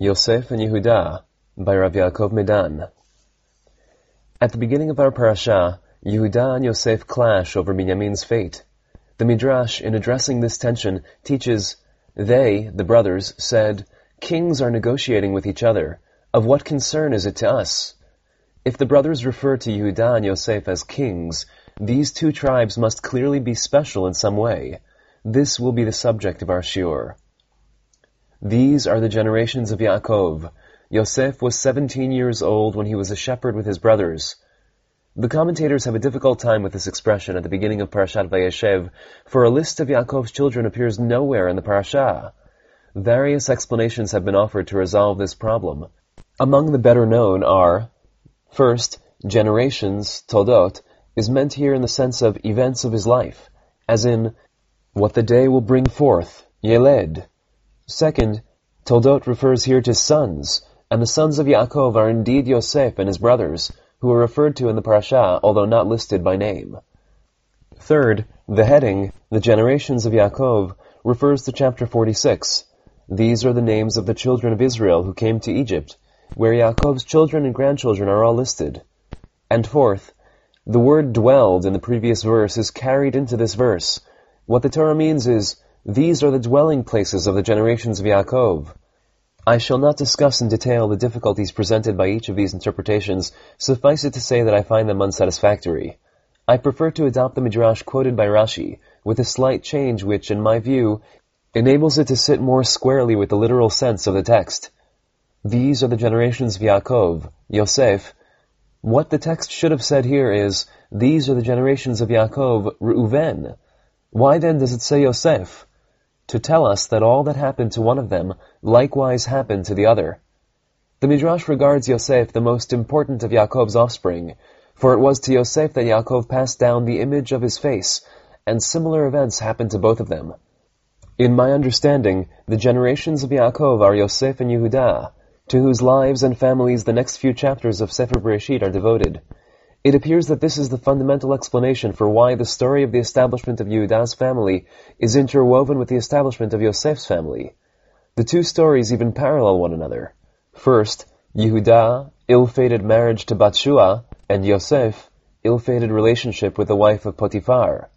Yosef and Yehuda by Rav Yaakov Medan. At the beginning of our parasha, Yehuda and Yosef clash over Binyamin's fate. The Midrash, in addressing this tension, teaches, They, the brothers, said, Kings are negotiating with each other. Of what concern is it to us? If the brothers refer to Yehuda and Yosef as kings, these two tribes must clearly be special in some way. This will be the subject of our shiur. These are the generations of Yaakov. Yosef was 17 years old when he was a shepherd with his brothers. The commentators have a difficult time with this expression at the beginning of Parashat Vayeshev, for a list of Yaakov's children appears nowhere in the parasha. Various explanations have been offered to resolve this problem. Among the better known are, first, generations, toldot, is meant here in the sense of events of his life, as in, what the day will bring forth, Yeled. Second, Toldot refers here to sons, and the sons of Yaakov are indeed Yosef and his brothers, who are referred to in the parasha, although not listed by name. Third, the heading, the generations of Yaakov, refers to chapter 46. These are the names of the children of Israel who came to Egypt, where Yaakov's children and grandchildren are all listed. And fourth, the word dwelled in the previous verse is carried into this verse. What the Torah means is, these are the dwelling places of the generations of Yaakov. I shall not discuss in detail the difficulties presented by each of these interpretations, suffice it to say that I find them unsatisfactory. I prefer to adopt the Midrash quoted by Rashi, with a slight change which, in my view, enables it to sit more squarely with the literal sense of the text. These are the generations of Yaakov, Yosef. What the text should have said here is, these are the generations of Yaakov, Reuven. Why then does it say Yosef? To tell us that all that happened to one of them likewise happened to the other. The Midrash regards Yosef the most important of Yaakov's offspring, for it was to Yosef that Yaakov passed down the image of his face, and similar events happened to both of them. In my understanding, the generations of Yaakov are Yosef and Yehuda, to whose lives and families the next few chapters of Sefer Bereshit are devoted. It appears that this is the fundamental explanation for why the story of the establishment of Yehuda's family is interwoven with the establishment of Yosef's family. The two stories even parallel one another. First, Yehuda, ill-fated marriage to Batshua, and Yosef, ill-fated relationship with the wife of Potiphar.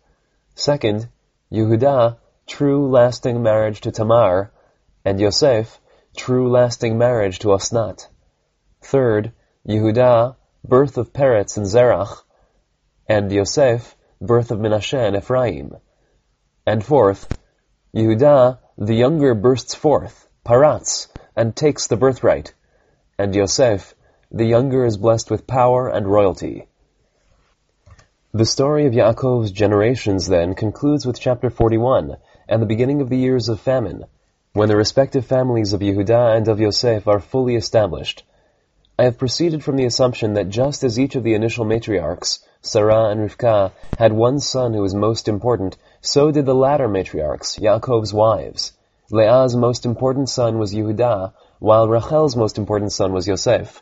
Second, Yehuda, true lasting marriage to Tamar, and Yosef, true lasting marriage to Osnat. Third, Yehuda, birth of Peretz and Zerach, and Yosef, birth of Menashe and Ephraim. And fourth, Yehuda, the younger, bursts forth, Paratz, and takes the birthright, and Yosef, the younger, is blessed with power and royalty. The story of Yaakov's generations then concludes with chapter 41 and the beginning of the years of famine, when the respective families of Yehuda and of Yosef are fully established, I have proceeded from the assumption that just as each of the initial matriarchs, Sarah and Rivka, had one son who was most important, so did the latter matriarchs, Yaakov's wives. Leah's most important son was Yehuda, while Rachel's most important son was Yosef.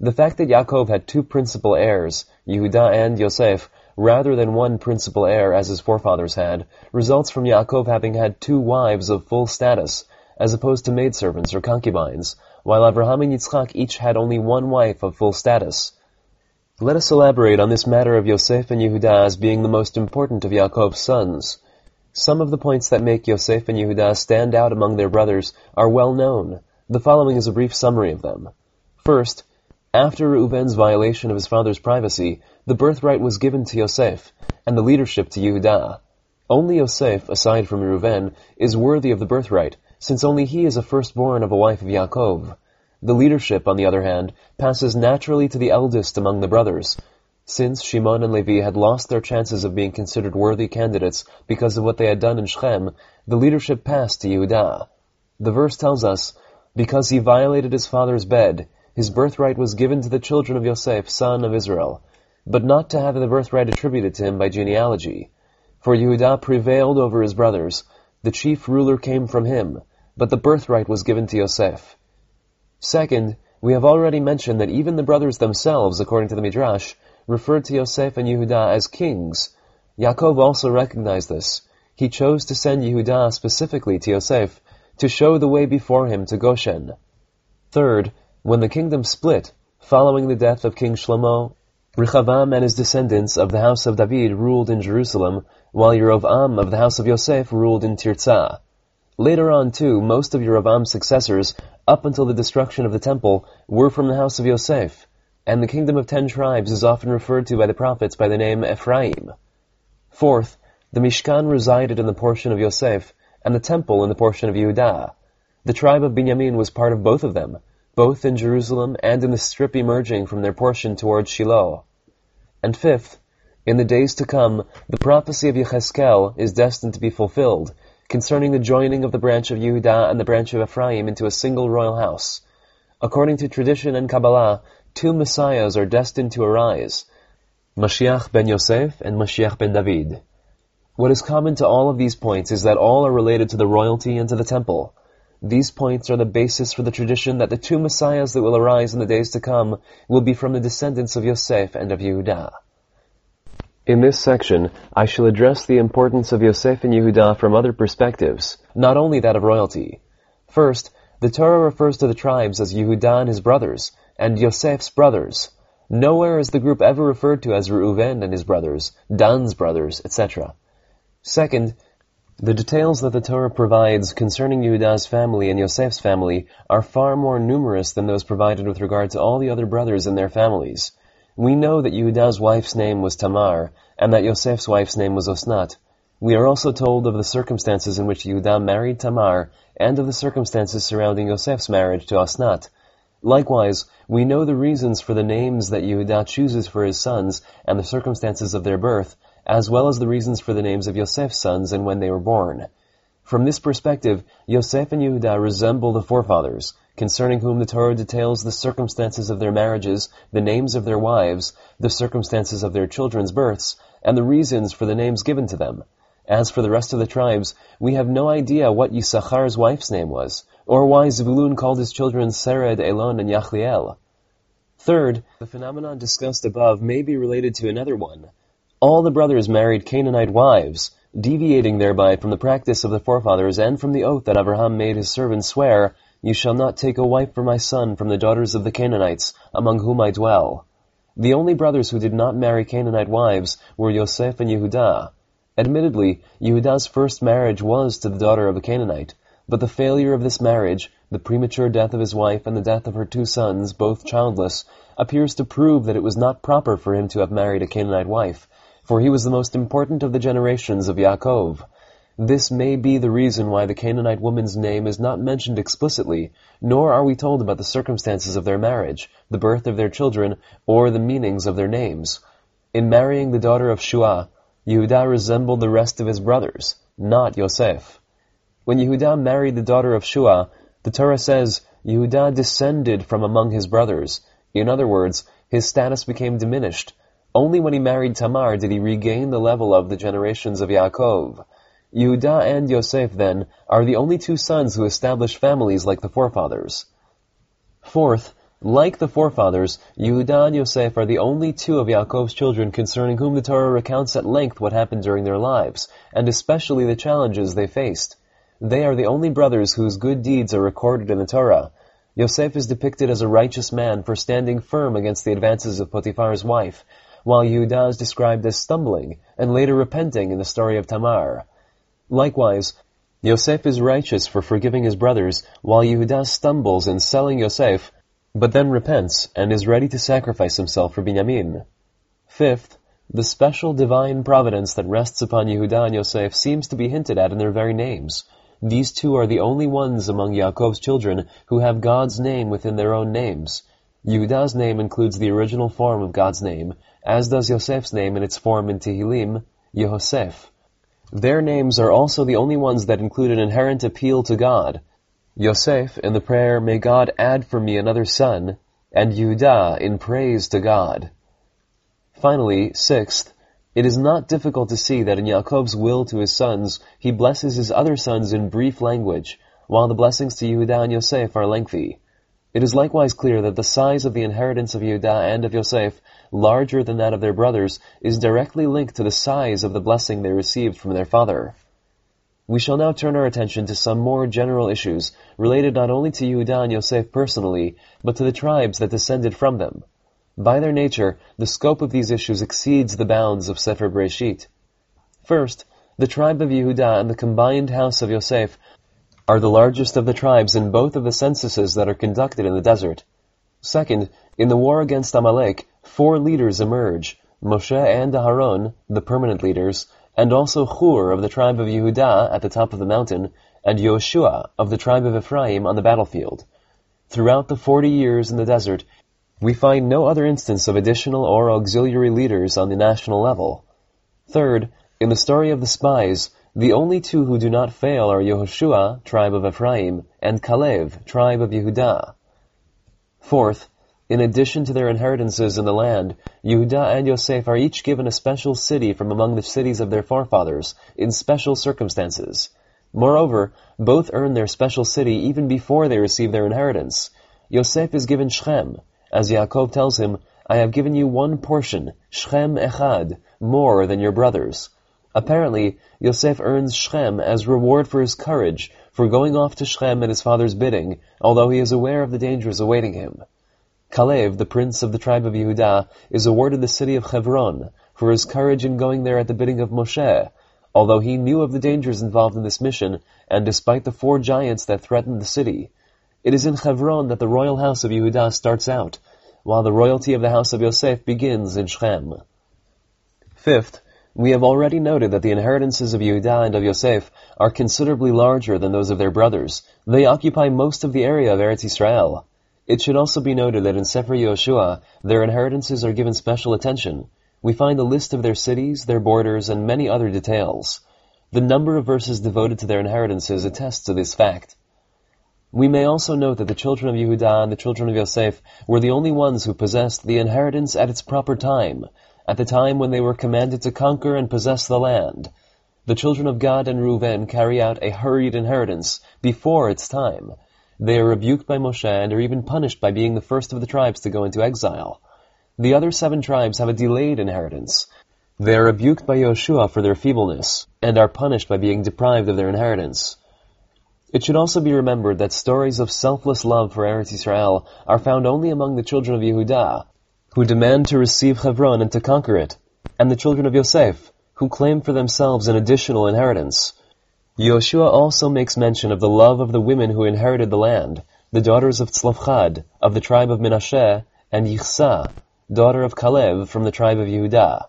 The fact that Yaakov had two principal heirs, Yehuda and Yosef, rather than one principal heir as his forefathers had, results from Yaakov having had two wives of full status, as opposed to maidservants or concubines, while Abraham and Yitzchak each had only one wife of full status. Let us elaborate on this matter of Yosef and Yehuda as being the most important of Yaakov's sons. Some of the points that make Yosef and Yehuda stand out among their brothers are well known. The following is a brief summary of them. First, after Reuven's violation of his father's privacy, the birthright was given to Yosef, and the leadership to Yehuda. Only Yosef, aside from Reuven, is worthy of the birthright, since only he is a firstborn of a wife of Yaakov. The leadership, on the other hand, passes naturally to the eldest among the brothers. Since Shimon and Levi had lost their chances of being considered worthy candidates because of what they had done in Shechem, the leadership passed to Yehuda. The verse tells us, because he violated his father's bed, his birthright was given to the children of Yosef, son of Israel, but not to have the birthright attributed to him by genealogy. For Yehuda prevailed over his brothers, the chief ruler came from him, but the birthright was given to Yosef. Second, we have already mentioned that even the brothers themselves, according to the Midrash, referred to Yosef and Yehuda as kings. Yaakov also recognized this. He chose to send Yehuda specifically to Yosef to show the way before him to Goshen. Third, when the kingdom split, following the death of King Shlomo, Rechavam and his descendants of the house of David ruled in Jerusalem, while Yerovam of the house of Yosef ruled in Tirzah. Later on, too, most of Yerovam's successors, up until the destruction of the temple, were from the house of Yosef, and the kingdom of ten tribes is often referred to by the prophets by the name Ephraim. Fourth, the Mishkan resided in the portion of Yosef, and the temple in the portion of Yehudah. The tribe of Binyamin was part of both of them, both in Jerusalem and in the strip emerging from their portion towards Shiloh. And fifth, in the days to come, the prophecy of Yecheskel is destined to be fulfilled, concerning the joining of the branch of Yehudah and the branch of Ephraim into a single royal house. According to tradition and Kabbalah, two messiahs are destined to arise, Mashiach ben Yosef and Mashiach ben David. What is common to all of these points is that all are related to the royalty and to the temple. These points are the basis for the tradition that the two messiahs that will arise in the days to come will be from the descendants of Yosef and of Yehudah. In this section, I shall address the importance of Yosef and Yehuda from other perspectives, not only that of royalty. First, the Torah refers to the tribes as Yehudah and his brothers, and Yosef's brothers. Nowhere is the group ever referred to as Reuven and his brothers, Dan's brothers, etc. Second, the details that the Torah provides concerning Yehuda's family and Yosef's family are far more numerous than those provided with regard to all the other brothers and their families. We know that Yehudah's wife's name was Tamar, and that Yosef's wife's name was Osnat. We are also told of the circumstances in which Yehudah married Tamar, and of the circumstances surrounding Yosef's marriage to Osnat. Likewise, we know the reasons for the names that Yehudah chooses for his sons and the circumstances of their birth, as well as the reasons for the names of Yosef's sons and when they were born. From this perspective, Yosef and Yehudah resemble the forefathers, concerning whom the Torah details the circumstances of their marriages, the names of their wives, the circumstances of their children's births, and the reasons for the names given to them. As for the rest of the tribes, we have no idea what Yisachar's wife's name was, or why Zebulun called his children Sered, Elon, and Yachliel. Third, the phenomenon discussed above may be related to another one. All the brothers married Canaanite wives, deviating thereby from the practice of the forefathers and from the oath that Abraham made his servant swear, You shall not take a wife for my son from the daughters of the Canaanites, among whom I dwell. The only brothers who did not marry Canaanite wives were Yosef and Yehudah. Admittedly, Yehudah's first marriage was to the daughter of a Canaanite, but the failure of this marriage, the premature death of his wife and the death of her two sons, both childless, appears to prove that it was not proper for him to have married a Canaanite wife, for he was the most important of the generations of Yaakov. This may be the reason why the Canaanite woman's name is not mentioned explicitly, nor are we told about the circumstances of their marriage, the birth of their children, or the meanings of their names. In marrying the daughter of Shua, Yehuda resembled the rest of his brothers, not Yosef. When Yehuda married the daughter of Shua, the Torah says Yehuda descended from among his brothers. In other words, his status became diminished. Only when he married Tamar did he regain the level of the generations of Yaakov. Yehudah and Yosef, then, are the only two sons who establish families like the forefathers. Fourth, like the forefathers, Yehudah and Yosef are the only two of Yaakov's children concerning whom the Torah recounts at length what happened during their lives, and especially the challenges they faced. They are the only brothers whose good deeds are recorded in the Torah. Yosef is depicted as a righteous man for standing firm against the advances of Potiphar's wife, while Yehudah is described as stumbling and later repenting in the story of Tamar. Likewise, Yosef is righteous for forgiving his brothers, while Yehudah stumbles in selling Yosef, but then repents and is ready to sacrifice himself for Binyamin. Fifth, the special divine providence that rests upon Yehuda and Yosef seems to be hinted at in their very names. These two are the only ones among Yaakov's children who have God's name within their own names. Yehuda's name includes the original form of God's name, as does Yosef's name in its form in Tehillim, Yehosef. Their names are also the only ones that include an inherent appeal to God. Yosef in the prayer, May God add for me another son, and Yehudah in praise to God. Finally, sixth, it is not difficult to see that in Yaakov's will to his sons, he blesses his other sons in brief language, while the blessings to Yehudah and Yosef are lengthy. It is likewise clear that the size of the inheritance of Yehudah and of Yosef, larger than that of their brothers, is directly linked to the size of the blessing they received from their father. We shall now turn our attention to some more general issues related not only to Yehuda and Yosef personally, but to the tribes that descended from them. By their nature, the scope of these issues exceeds the bounds of Sefer Breshit. First, the tribe of Yehuda and the combined house of Yosef are the largest of the tribes in both of the censuses that are conducted in the desert. Second, in the war against Amalek, four leaders emerge, Moshe and Aharon, the permanent leaders, and also Hur of the tribe of Yehuda at the top of the mountain, and Yoshua of the tribe of Ephraim on the battlefield. Throughout the forty years in the desert, we find no other instance of additional or auxiliary leaders on the national level. Third, in the story of the spies, the only two who do not fail are Yehoshua, tribe of Ephraim, and Kalev, tribe of Yehuda. Fourth, in addition to their inheritances in the land, Yehuda and Yosef are each given a special city from among the cities of their forefathers, in special circumstances. Moreover, both earn their special city even before they receive their inheritance. Yosef is given Shechem, as Yaakov tells him, I have given you one portion, Shechem Echad, more than your brothers. Apparently, Yosef earns Shechem as reward for his courage, for going off to Shechem at his father's bidding, although he is aware of the dangers awaiting him. Kalev, the prince of the tribe of Yehuda, is awarded the city of Hebron for his courage in going there at the bidding of Moshe, although he knew of the dangers involved in this mission, and despite the four giants that threatened the city. It is in Hebron that the royal house of Yehuda starts out, while the royalty of the house of Yosef begins in Shechem. Fifth, we have already noted that the inheritances of Yehuda and of Yosef are considerably larger than those of their brothers. They occupy most of the area of Eretz Israel. It should also be noted that in Sefer Yoshua, their inheritances are given special attention. We find a list of their cities, their borders, and many other details. The number of verses devoted to their inheritances attests to this fact. We may also note that the children of Yehuda and the children of Yosef were the only ones who possessed the inheritance at its proper time, at the time when they were commanded to conquer and possess the land. The children of Gad and Reuven carry out a hurried inheritance before its time, they are rebuked by Moshe and are even punished by being the first of the tribes to go into exile. The other seven tribes have a delayed inheritance. They are rebuked by Yoshua for their feebleness, and are punished by being deprived of their inheritance. It should also be remembered that stories of selfless love for Eretz Israel are found only among the children of Yehuda, who demand to receive Hebron and to conquer it, and the children of Yosef, who claim for themselves an additional inheritance. Yoshua also makes mention of the love of the women who inherited the land, the daughters of Tzlofchad, of the tribe of Menashe, and Yichsa, daughter of Kalev, from the tribe of Yehuda.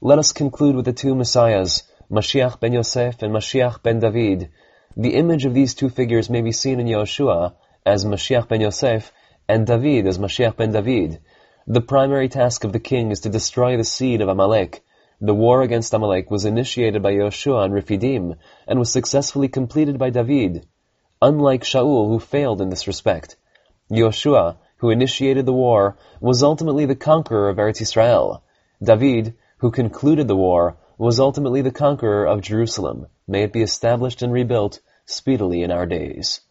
Let us conclude with the two messiahs, Mashiach ben Yosef and Mashiach ben David. The image of these two figures may be seen in Yoshua as Mashiach ben Yosef and David as Mashiach ben David. The primary task of the king is to destroy the seed of Amalek, the war against Amalek was initiated by Yoshua and Rephidim and was successfully completed by David, unlike Shaul who failed in this respect. Yoshua, who initiated the war, was ultimately the conqueror of Eretz Israel. David, who concluded the war, was ultimately the conqueror of Jerusalem. May it be established and rebuilt speedily in our days.